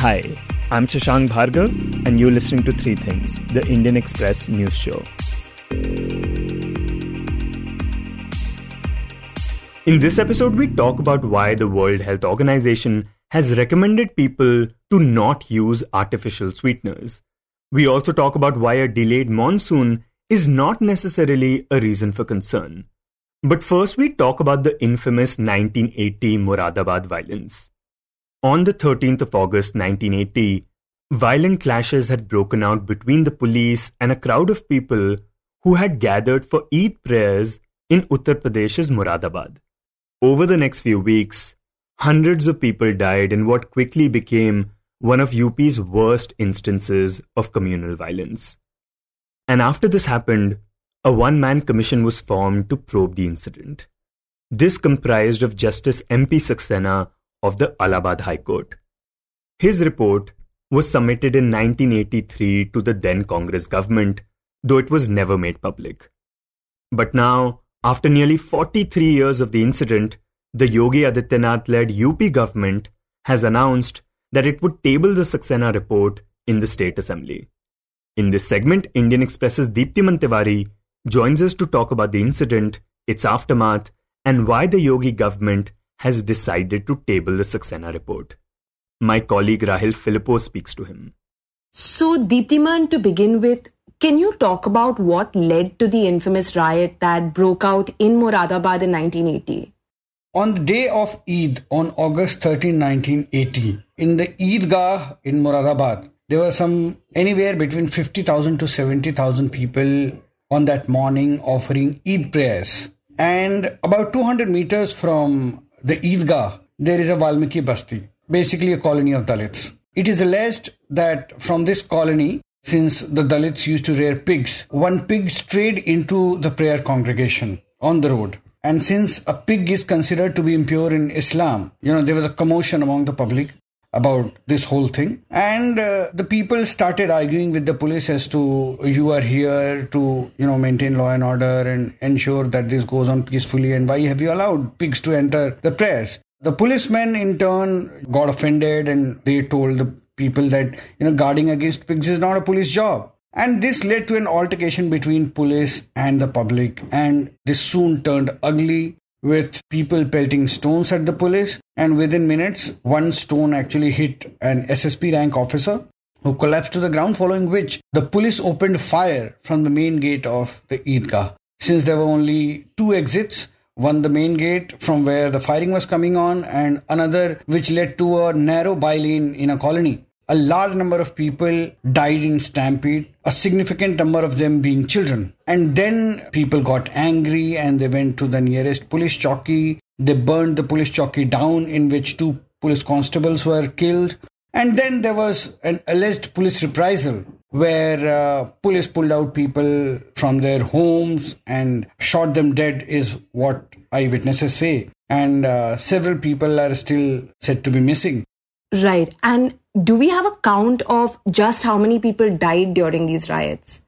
Hi, I'm Shashank Bhargav, and you're listening to Three Things, the Indian Express news show. In this episode, we talk about why the World Health Organization has recommended people to not use artificial sweeteners. We also talk about why a delayed monsoon is not necessarily a reason for concern. But first, we talk about the infamous 1980 Moradabad violence. On the 13th of August 1980, violent clashes had broken out between the police and a crowd of people who had gathered for Eid prayers in Uttar Pradesh's Muradabad. Over the next few weeks, hundreds of people died in what quickly became one of UP's worst instances of communal violence. And after this happened, a one man commission was formed to probe the incident. This comprised of Justice M.P. Saxena of the Allahabad High Court. His report was submitted in 1983 to the then Congress government, though it was never made public. But now, after nearly 43 years of the incident, the Yogi Adityanath led UP government has announced that it would table the Saxena report in the State Assembly. In this segment, Indian Express's Deeptiman Tiwary joins us to talk about the incident, its aftermath, and why the Yogi government has decided to table the Saxena report. My colleague Rahel Philipose speaks to him. So, Deeptiman, to begin with, can you talk about what led to the infamous riot that broke out in Moradabad in 1980? On the day of Eid, on August 13, 1980, in the Eidgah in Moradabad, there were some anywhere between 50,000 to 70,000 people on that morning offering Eid prayers. And about 200 meters from the Eidgah, there is a Valmiki Basti, basically a colony of Dalits. It is alleged that from this colony, since the Dalits used to rear pigs. One pig strayed into the prayer congregation on the road. And since a pig is considered to be impure in Islam, you know, there was a commotion among the public about this whole thing. And uh, the people started arguing with the police as to you are here to, you know, maintain law and order and ensure that this goes on peacefully. And why have you allowed pigs to enter the prayers? The policemen in turn got offended and they told the people that you know guarding against pigs is not a police job and this led to an altercation between police and the public and this soon turned ugly with people pelting stones at the police and within minutes one stone actually hit an ssp rank officer who collapsed to the ground following which the police opened fire from the main gate of the Eidgah. Since there were only two exits, one the main gate from where the firing was coming on and another which led to a narrow bylane in a colony a large number of people died in stampede a significant number of them being children. And then people got angry and they went to the nearest police chowki they burned the police chowki down in which two police constables were killed. And then there was an alleged police reprisal where uh, police pulled out people from their homes and shot them dead is what eyewitnesses say. And uh, several people are still said to be missing. Right. And do we have a count of just how many people died during these riots?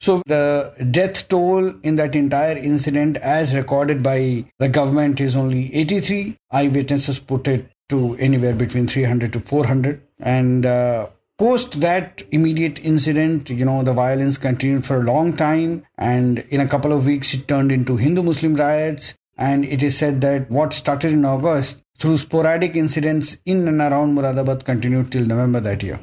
So, the death toll in that entire incident, as recorded by the government, is only 83. Eyewitnesses put it to anywhere between 300 to 400. And uh, post that immediate incident, you know, the violence continued for a long time. And in a couple of weeks, it turned into Hindu Muslim riots. And it is said that what started in August through sporadic incidents in and around Muradabad continued till November that year.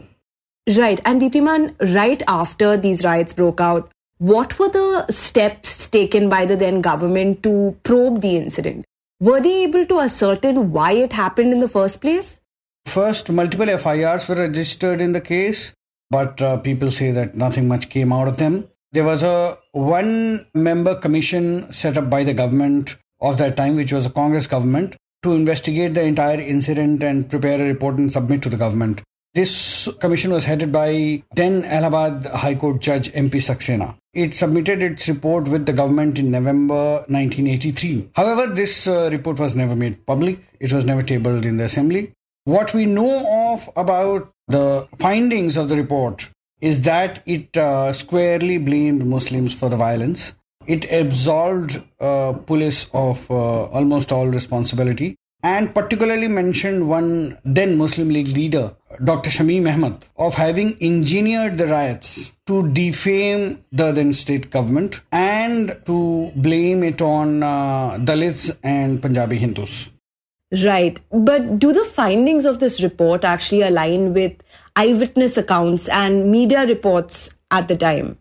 Right. And Deeptiman, right after these riots broke out, what were the steps taken by the then government to probe the incident? Were they able to ascertain why it happened in the first place? First, multiple FIRs were registered in the case, but uh, people say that nothing much came out of them. There was a one member commission set up by the government of that time, which was a Congress government, to investigate the entire incident and prepare a report and submit to the government. This commission was headed by then Allahabad High Court Judge MP Saxena. It submitted its report with the government in November 1983. However, this uh, report was never made public. It was never tabled in the assembly. What we know of about the findings of the report is that it uh, squarely blamed Muslims for the violence it absolved uh, police of uh, almost all responsibility and particularly mentioned one then Muslim League leader Dr. Shamim Ahmed of having engineered the riots to defame the then state government and to blame it on uh, Dalits and Punjabi Hindus. Right. But do the findings of this report actually align with eyewitness accounts and media reports at the time?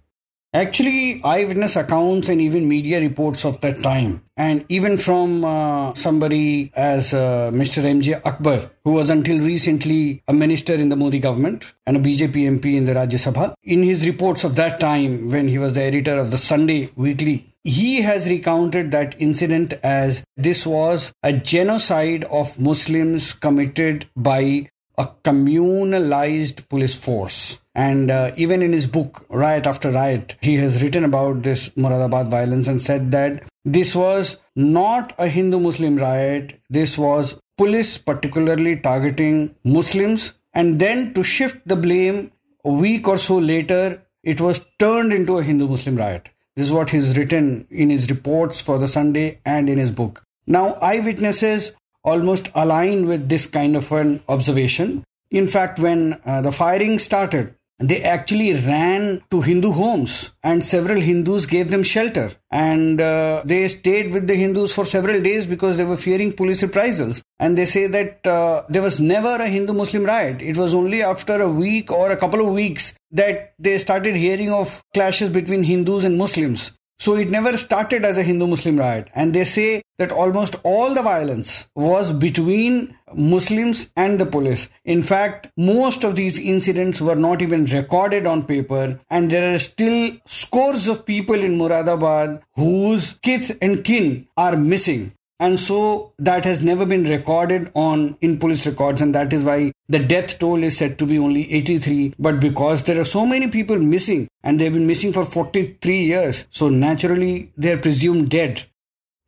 Actually, eyewitness accounts and even media reports of that time, and even from uh, somebody as uh, Mr. M.J. Akbar, who was until recently a minister in the Modi government and a BJP MP in the Rajya Sabha, in his reports of that time when he was the editor of the Sunday Weekly, he has recounted that incident as this was a genocide of Muslims committed by a communalized police force. And uh, even in his book, Riot After Riot, he has written about this Muradabad violence and said that this was not a Hindu Muslim riot. This was police particularly targeting Muslims. And then to shift the blame a week or so later, it was turned into a Hindu Muslim riot. This is what he's written in his reports for the Sunday and in his book. Now, eyewitnesses almost align with this kind of an observation. In fact, when uh, the firing started, they actually ran to Hindu homes and several Hindus gave them shelter. And uh, they stayed with the Hindus for several days because they were fearing police reprisals. And they say that uh, there was never a Hindu Muslim riot. It was only after a week or a couple of weeks that they started hearing of clashes between Hindus and Muslims. So it never started as a Hindu Muslim riot. And they say that almost all the violence was between Muslims and the police. In fact, most of these incidents were not even recorded on paper. And there are still scores of people in Muradabad whose kith and kin are missing and so that has never been recorded on in police records and that is why the death toll is said to be only 83 but because there are so many people missing and they've been missing for 43 years so naturally they're presumed dead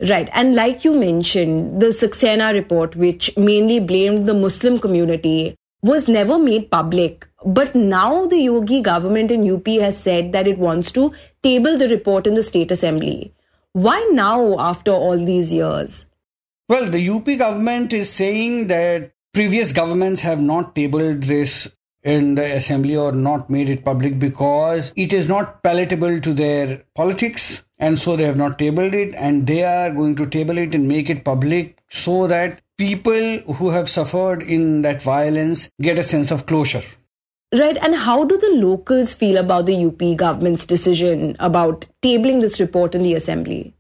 Right. And like you mentioned, the Saxena report, which mainly blamed the Muslim community, was never made public. But now the Yogi government in UP has said that it wants to table the report in the state assembly. Why now, after all these years? Well, the UP government is saying that previous governments have not tabled this in the assembly or not made it public because it is not palatable to their politics and so they have not tabled it and they are going to table it and make it public so that people who have suffered in that violence get a sense of closure Right. And how do the locals feel about the UP government's decision about tabling this report in the assembly?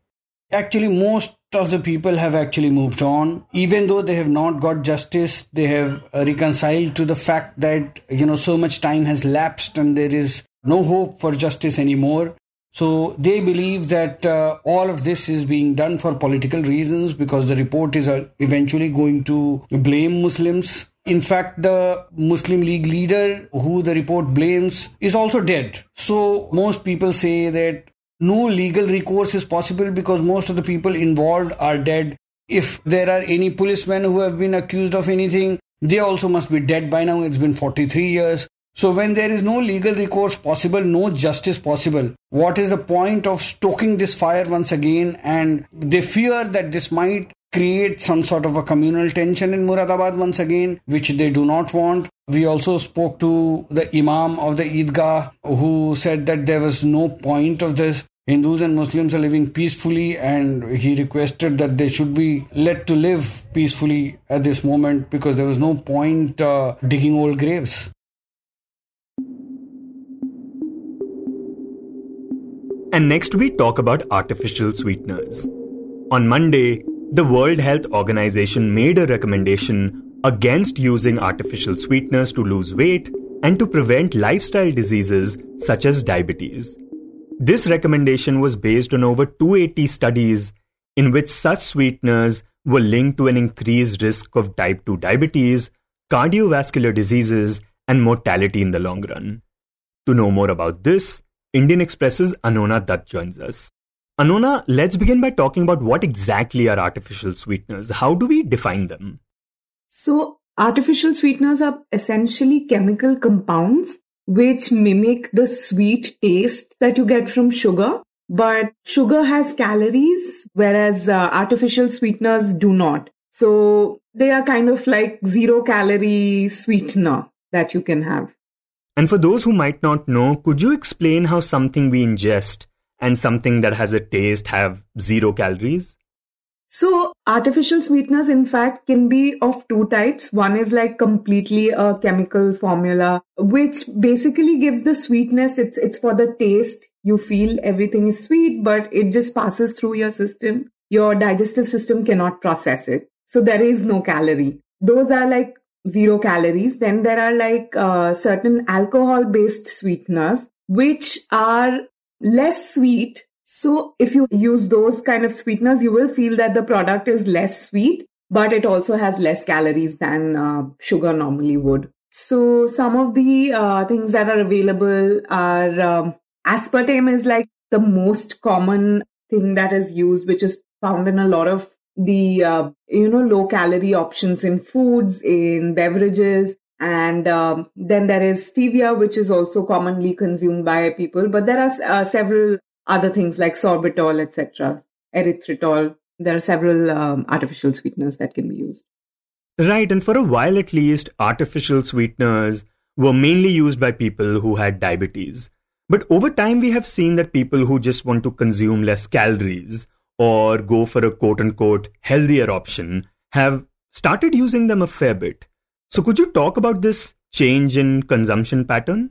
Actually, most of the people have actually moved on. Even though they have not got justice, they have reconciled to the fact that, you know, so much time has lapsed and there is no hope for justice anymore. So they believe that uh, all of this is being done for political reasons because the report is uh, eventually going to blame Muslims in fact, the Muslim League leader who the report blames is also dead. So most people say that no legal recourse is possible because most of the people involved are dead. If there are any policemen who have been accused of anything, they also must be dead by now. It's been 43 years. So when there is no legal recourse possible, no justice possible, what is the point of stoking this fire once again? And they fear that this might create some sort of a communal tension in Muradabad once again, which they do not want. We also spoke to the Imam of the Eidgah who said that there was no point of this. Hindus and Muslims are living peacefully, and he requested that they should be let to live peacefully at this moment because there was no point uh, digging old graves. And next, we talk about artificial sweeteners. On Monday, the World Health Organization made a recommendation against using artificial sweeteners to lose weight and to prevent lifestyle diseases such as diabetes. This recommendation was based on over 280 studies in which such sweeteners were linked to an increased risk of type 2 diabetes, cardiovascular diseases, and mortality in the long run. To know more about this, Indian Express's Anonna Dutt joins us. Anonna, let's begin by talking about what exactly are artificial sweeteners. How do we define them? So, artificial sweeteners are essentially chemical compounds which mimic the sweet taste that you get from sugar. But sugar has calories, whereas uh, artificial sweeteners do not. So they are kind of like zero calorie sweetener. that you can have. And for those who might not know, could you explain how something we ingest and something that has a taste have zero calories? So, artificial sweeteners, in fact, can be of two types. One is like completely a chemical formula, which basically gives the sweetness. It's, it's for the taste. You feel everything is sweet, but it just passes through your system. Your digestive system cannot process it. So there is no calorie. Those are like zero calories. Then there are like uh, certain alcohol based sweeteners, which are less sweet so if you use those kind of sweeteners, you will feel that the product is less sweet, but it also has less calories than uh, sugar normally would. So some of the uh, things that are available are um, aspartame is like the most common thing that is used, which is found in a lot of the uh, you know low calorie options in foods, in beverages, and um, then there is stevia, which is also commonly consumed by people. But there are uh, several other things like sorbitol, etc., erythritol. There are several um, artificial sweeteners that can be used. Right, and for a while at least, artificial sweeteners were mainly used by people who had diabetes. But over time, we have seen that people who just want to consume less calories or go for a quote unquote healthier option have started using them a fair bit. So, could you talk about this change in consumption pattern?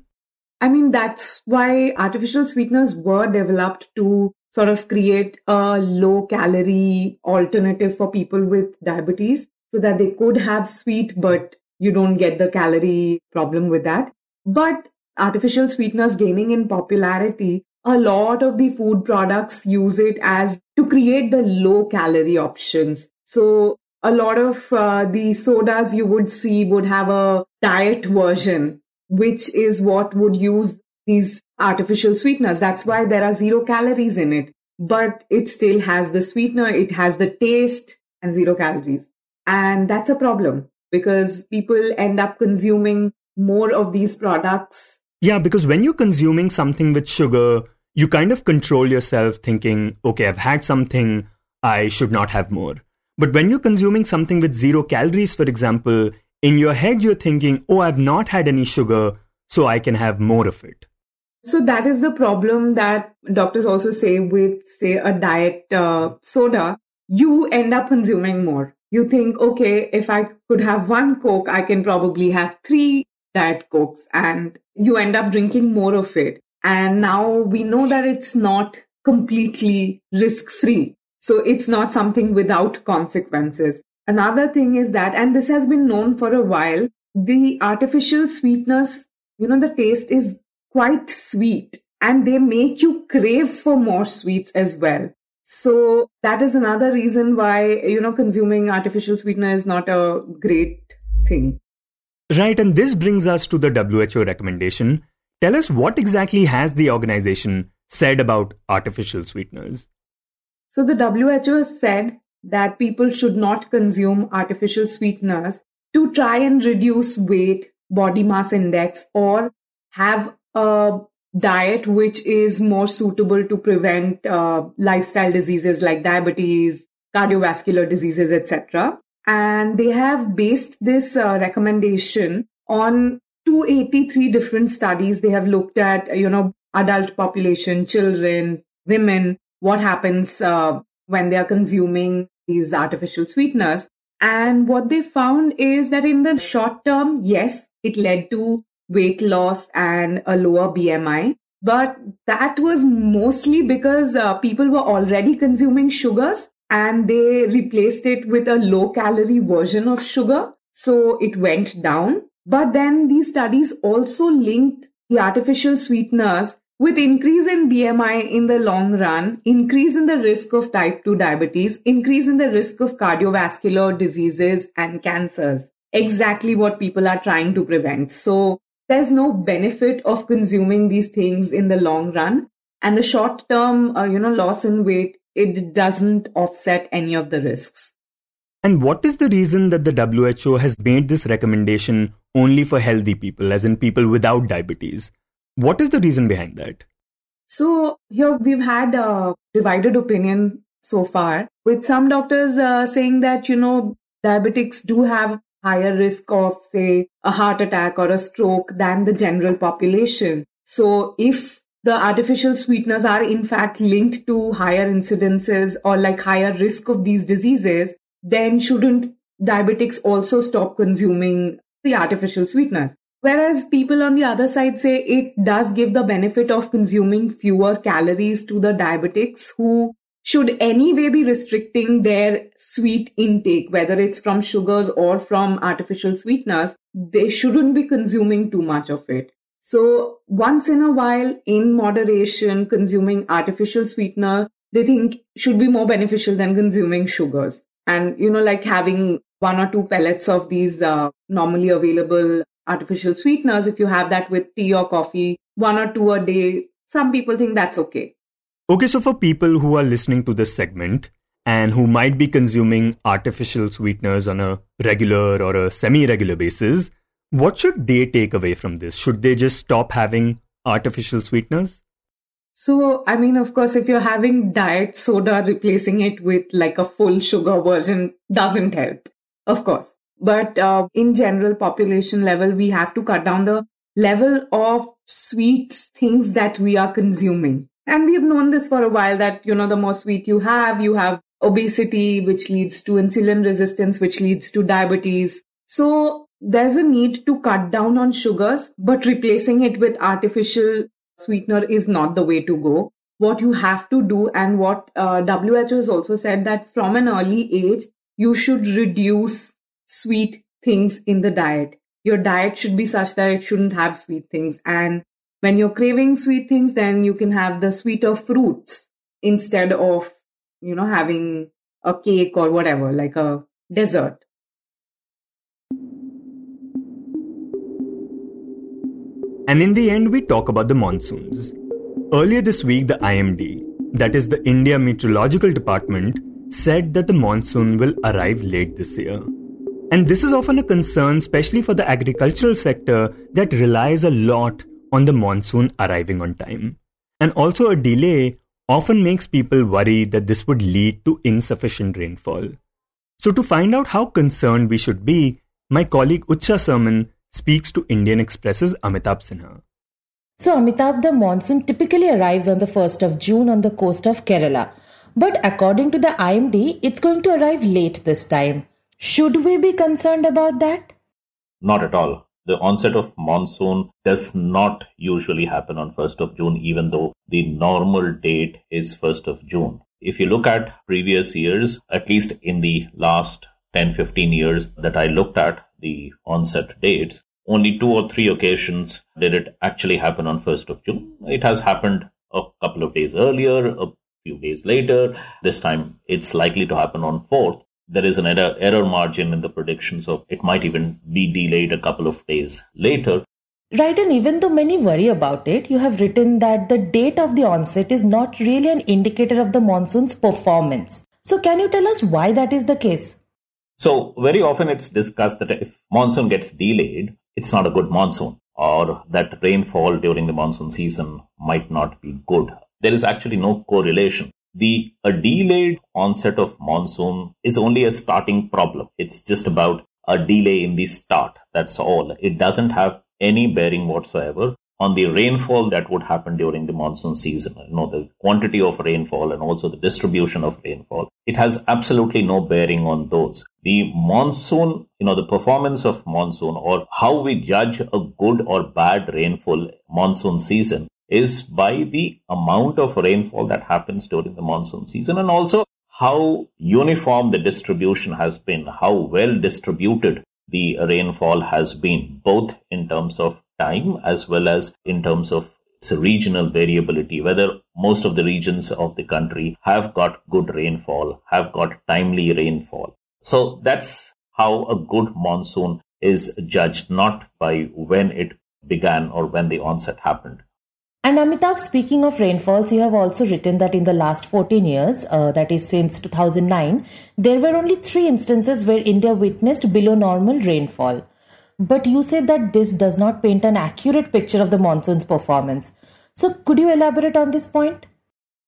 I mean, that's why artificial sweeteners were developed to sort of create a low calorie alternative for people with diabetes so that they could have sweet, but you don't get the calorie problem with that. But artificial sweeteners gaining in popularity, a lot of the food products use it as to create the low calorie options. So a lot of uh, the sodas you would see would have a diet version which is what would use these artificial sweeteners. That's why there are zero calories in it, but it still has the sweetener, it has the taste and zero calories. And that's a problem because people end up consuming more of these products. Yeah, because when you're consuming something with sugar, you kind of control yourself thinking, okay, I've had something, I should not have more. But when you're consuming something with zero calories, for example, in your head you're thinking, oh, I've not had any sugar, so I can have more of it. So that is the problem that doctors also say with, say, a diet uh, soda. You end up consuming more. You think, okay, if I could have one Coke, I can probably have three Diet Cokes, and you end up drinking more of it. And now we know that it's not completely risk free. So it's not something without consequences. Another thing is that, and this has been known for a while, the artificial sweeteners, you know, the taste is quite sweet and they make you crave for more sweets as well. So that is another reason why, you know, consuming artificial sweetener is not a great thing. Right. And this brings us to the WHO recommendation. Tell us what exactly has the organization said about artificial sweeteners? So the WHO has said that people should not consume artificial sweeteners to try and reduce weight, body mass index, or have a diet which is more suitable to prevent uh, lifestyle diseases like diabetes, cardiovascular diseases, etc. And they have based this uh, recommendation on 283 different studies. They have looked at, you know, adult population, children, women, what happens uh, when they are consuming these artificial sweeteners. And what they found is that in the short term, yes, it led to weight loss and a lower BMI. But that was mostly because uh, people were already consuming sugars and they replaced it with a low calorie version of sugar. So it went down. But then these studies also linked the artificial sweeteners with increase in BMI in the long run, increase in the risk of type 2 diabetes, increase in the risk of cardiovascular diseases and cancers. Exactly what people are trying to prevent. So there's no benefit of consuming these things in the long run. And the short term, uh, you know, loss in weight, it doesn't offset any of the risks. And what is the reason that the WHO has made this recommendation only for healthy people, as in people without diabetes? What is the reason behind that? So here we've had a divided opinion so far, with some doctors uh, saying that you know diabetics do have higher risk of, say, a heart attack or a stroke than the general population. So if the artificial sweeteners are in fact linked to higher incidences or like higher risk of these diseases, then shouldn't diabetics also stop consuming the artificial sweeteners? Whereas people on the other side say it does give the benefit of consuming fewer calories to the diabetics who should anyway be restricting their sweet intake, whether it's from sugars or from artificial sweeteners. They shouldn't be consuming too much of it. So once in a while, in moderation, consuming artificial sweetener, they think should be more beneficial than consuming sugars. And, you know, like having one or two pellets of these uh, normally available artificial sweeteners, if you have that with tea or coffee, one or two a day, some people think that's okay. Okay, so for people who are listening to this segment and who might be consuming artificial sweeteners on a regular or a semi regular basis, what should they take away from this? Should they just stop having artificial sweeteners? So, I mean, of course, if you're having diet soda, replacing it with like a full sugar version doesn't help, of course. But uh, in general population level, we have to cut down the level of sweets things that we are consuming. And we have known this for a while that, you know, the more sweet you have, you have obesity, which leads to insulin resistance, which leads to diabetes. So there's a need to cut down on sugars, but replacing it with artificial sweetener is not the way to go. What you have to do, and what uh, WHO has also said that from an early age, you should reduce sweet things in the diet. Your diet should be such that it shouldn't have sweet things. And when you're craving sweet things, then you can have the sweeter fruits instead of, you know, having a cake or whatever, like a dessert. And in the end, we talk about the monsoons. Earlier this week, the IMD, that is the India Meteorological Department, said that the monsoon will arrive late this year. And this is often a concern, especially for the agricultural sector that relies a lot on the monsoon arriving on time. And also, a delay often makes people worry that this would lead to insufficient rainfall. So, to find out how concerned we should be, my colleague Utsa Sarmin speaks to Indian Express's Amitabh Sinha. So, Amitabh, the monsoon typically arrives on the 1st of June on the coast of Kerala. But according to the IMD, it's going to arrive late this time. Should we be concerned about that? Not at all. The onset of monsoon does not usually happen on 1st of June, even though the normal date is 1st of June. If you look at previous years, at least in the last 10 15 years that I looked at the onset dates, only two or three occasions did it actually happen on 1st of June. It has happened a couple of days earlier, a few days later. This time it's likely to happen on 4th there is an error, error margin in the prediction, so it might even be delayed a couple of days later. Right, and even though many worry about it, you have written that the date of the onset is not really an indicator of the monsoon's performance. So, can you tell us why that is the case? So, very often it's discussed that if monsoon gets delayed, it's not a good monsoon, or that rainfall during the monsoon season might not be good. There is actually no correlation the a delayed onset of monsoon is only a starting problem. It's just about a delay in the start. That's all. It doesn't have any bearing whatsoever on the rainfall that would happen during the monsoon season. You know, the quantity of rainfall and also the distribution of rainfall. It has absolutely no bearing on those. The monsoon, you know, the performance of monsoon or how we judge a good or bad rainfall monsoon season is by the amount of rainfall that happens during the monsoon season and also how uniform the distribution has been, how well distributed the rainfall has been, both in terms of time as well as in terms of its regional variability, whether most of the regions of the country have got good rainfall, have got timely rainfall. So that's how a good monsoon is judged, not by when it began or when the onset happened. And Amitabh, speaking of rainfalls, you have also written that in the last 14 years, uh, that is since 2009, there were only three instances where India witnessed below normal rainfall. But you say that this does not paint an accurate picture of the monsoon's performance. So, could you elaborate on this point?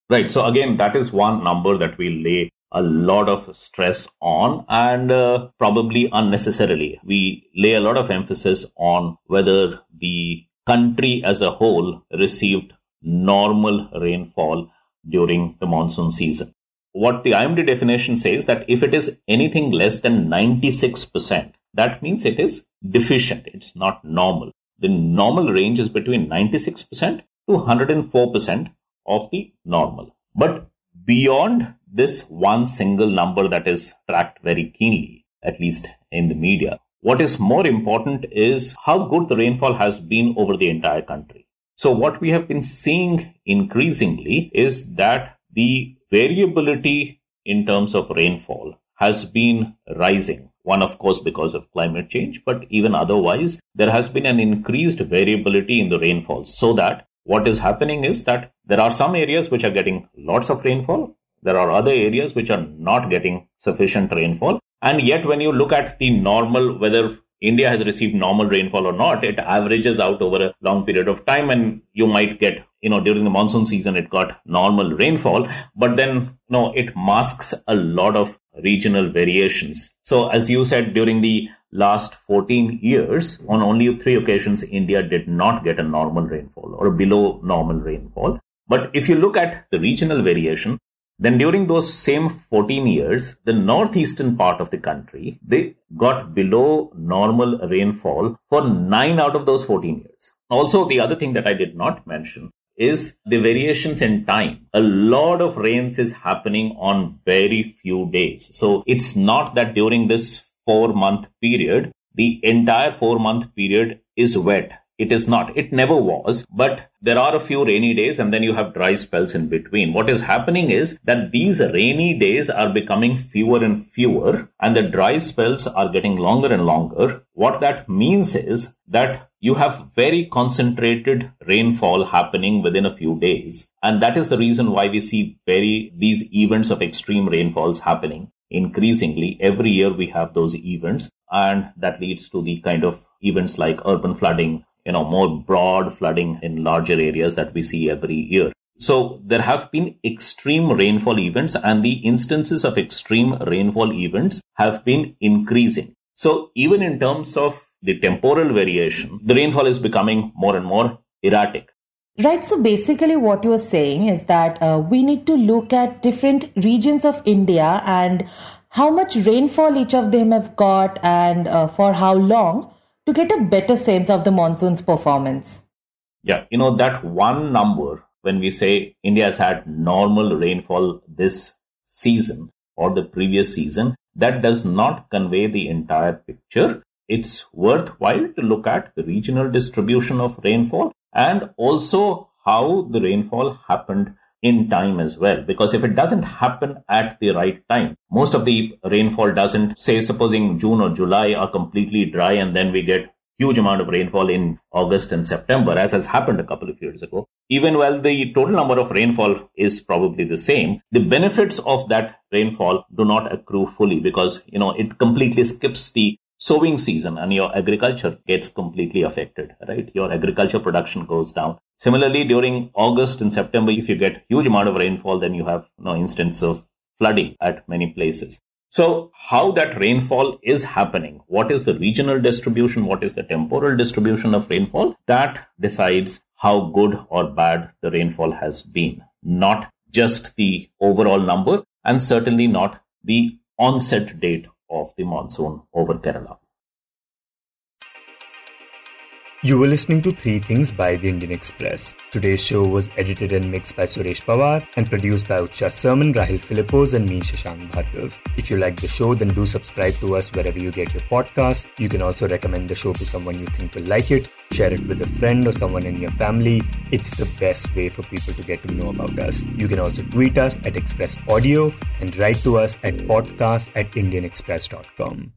Right. So, again, that is one number that we lay a lot of stress on and uh, probably unnecessarily. We lay a lot of emphasis on whether the country as a whole received normal rainfall during the monsoon season. What the IMD definition says that if it is anything less than 96%, that means it is deficient. It's not normal. The normal range is between 96% to 104% of the normal. But beyond this one single number that is tracked very keenly, at least in the media, what is more important is how good the rainfall has been over the entire country. So what we have been seeing increasingly is that the variability in terms of rainfall has been rising. One, of course, because of climate change, but even otherwise, there has been an increased variability in the rainfall so that what is happening is that there are some areas which are getting lots of rainfall. There are other areas which are not getting sufficient rainfall. And yet, when you look at the normal, whether India has received normal rainfall or not, it averages out over a long period of time and you might get, you know, during the monsoon season, it got normal rainfall, but then, you know, it masks a lot of regional variations. So as you said, during the last 14 years, on only three occasions, India did not get a normal rainfall or below normal rainfall. But if you look at the regional variation, then during those same 14 years, the northeastern part of the country, they got below normal rainfall for nine out of those 14 years. Also, the other thing that I did not mention is the variations in time. A lot of rains is happening on very few days. So it's not that during this four month period, the entire four month period is wet it is not. It never was. But there are a few rainy days and then you have dry spells in between. What is happening is that these rainy days are becoming fewer and fewer and the dry spells are getting longer and longer. What that means is that you have very concentrated rainfall happening within a few days. And that is the reason why we see very, these events of extreme rainfalls happening increasingly. Every year we have those events and that leads to the kind of events like urban flooding, you know, more broad flooding in larger areas that we see every year. So there have been extreme rainfall events and the instances of extreme rainfall events have been increasing. So even in terms of the temporal variation, the rainfall is becoming more and more erratic. Right. So basically, what you're saying is that uh, we need to look at different regions of India and how much rainfall each of them have got and uh, for how long to get a better sense of the monsoon's performance? Yeah, you know, that one number, when we say India has had normal rainfall this season or the previous season, that does not convey the entire picture. It's worthwhile to look at the regional distribution of rainfall and also how the rainfall happened in time as well. Because if it doesn't happen at the right time, most of the rainfall doesn't, say, supposing June or July are completely dry and then we get huge amount of rainfall in August and September, as has happened a couple of years ago. Even while the total number of rainfall is probably the same, the benefits of that rainfall do not accrue fully because, you know, it completely skips the sowing season and your agriculture gets completely affected, right? Your agriculture production goes down. Similarly, during August and September, if you get huge amount of rainfall, then you have you know, instance of flooding at many places. So how that rainfall is happening, what is the regional distribution, what is the temporal distribution of rainfall, that decides how good or bad the rainfall has been, not just the overall number and certainly not the onset date of the monsoon over Kerala. You were listening to Three Things by the Indian Express. Today's show was edited and mixed by Suresh Pawar and produced by Utsa Sarmin, Rahel Philipose, and me, Shashank Bhargav. If you like the show, then do subscribe to us wherever you get your podcasts. You can also recommend the show to someone you think will like it, share it with a friend or someone in your family. It's the best way for people to get to know about us. You can also tweet us at Express Audio and write to us at podcast at indianexpress.com.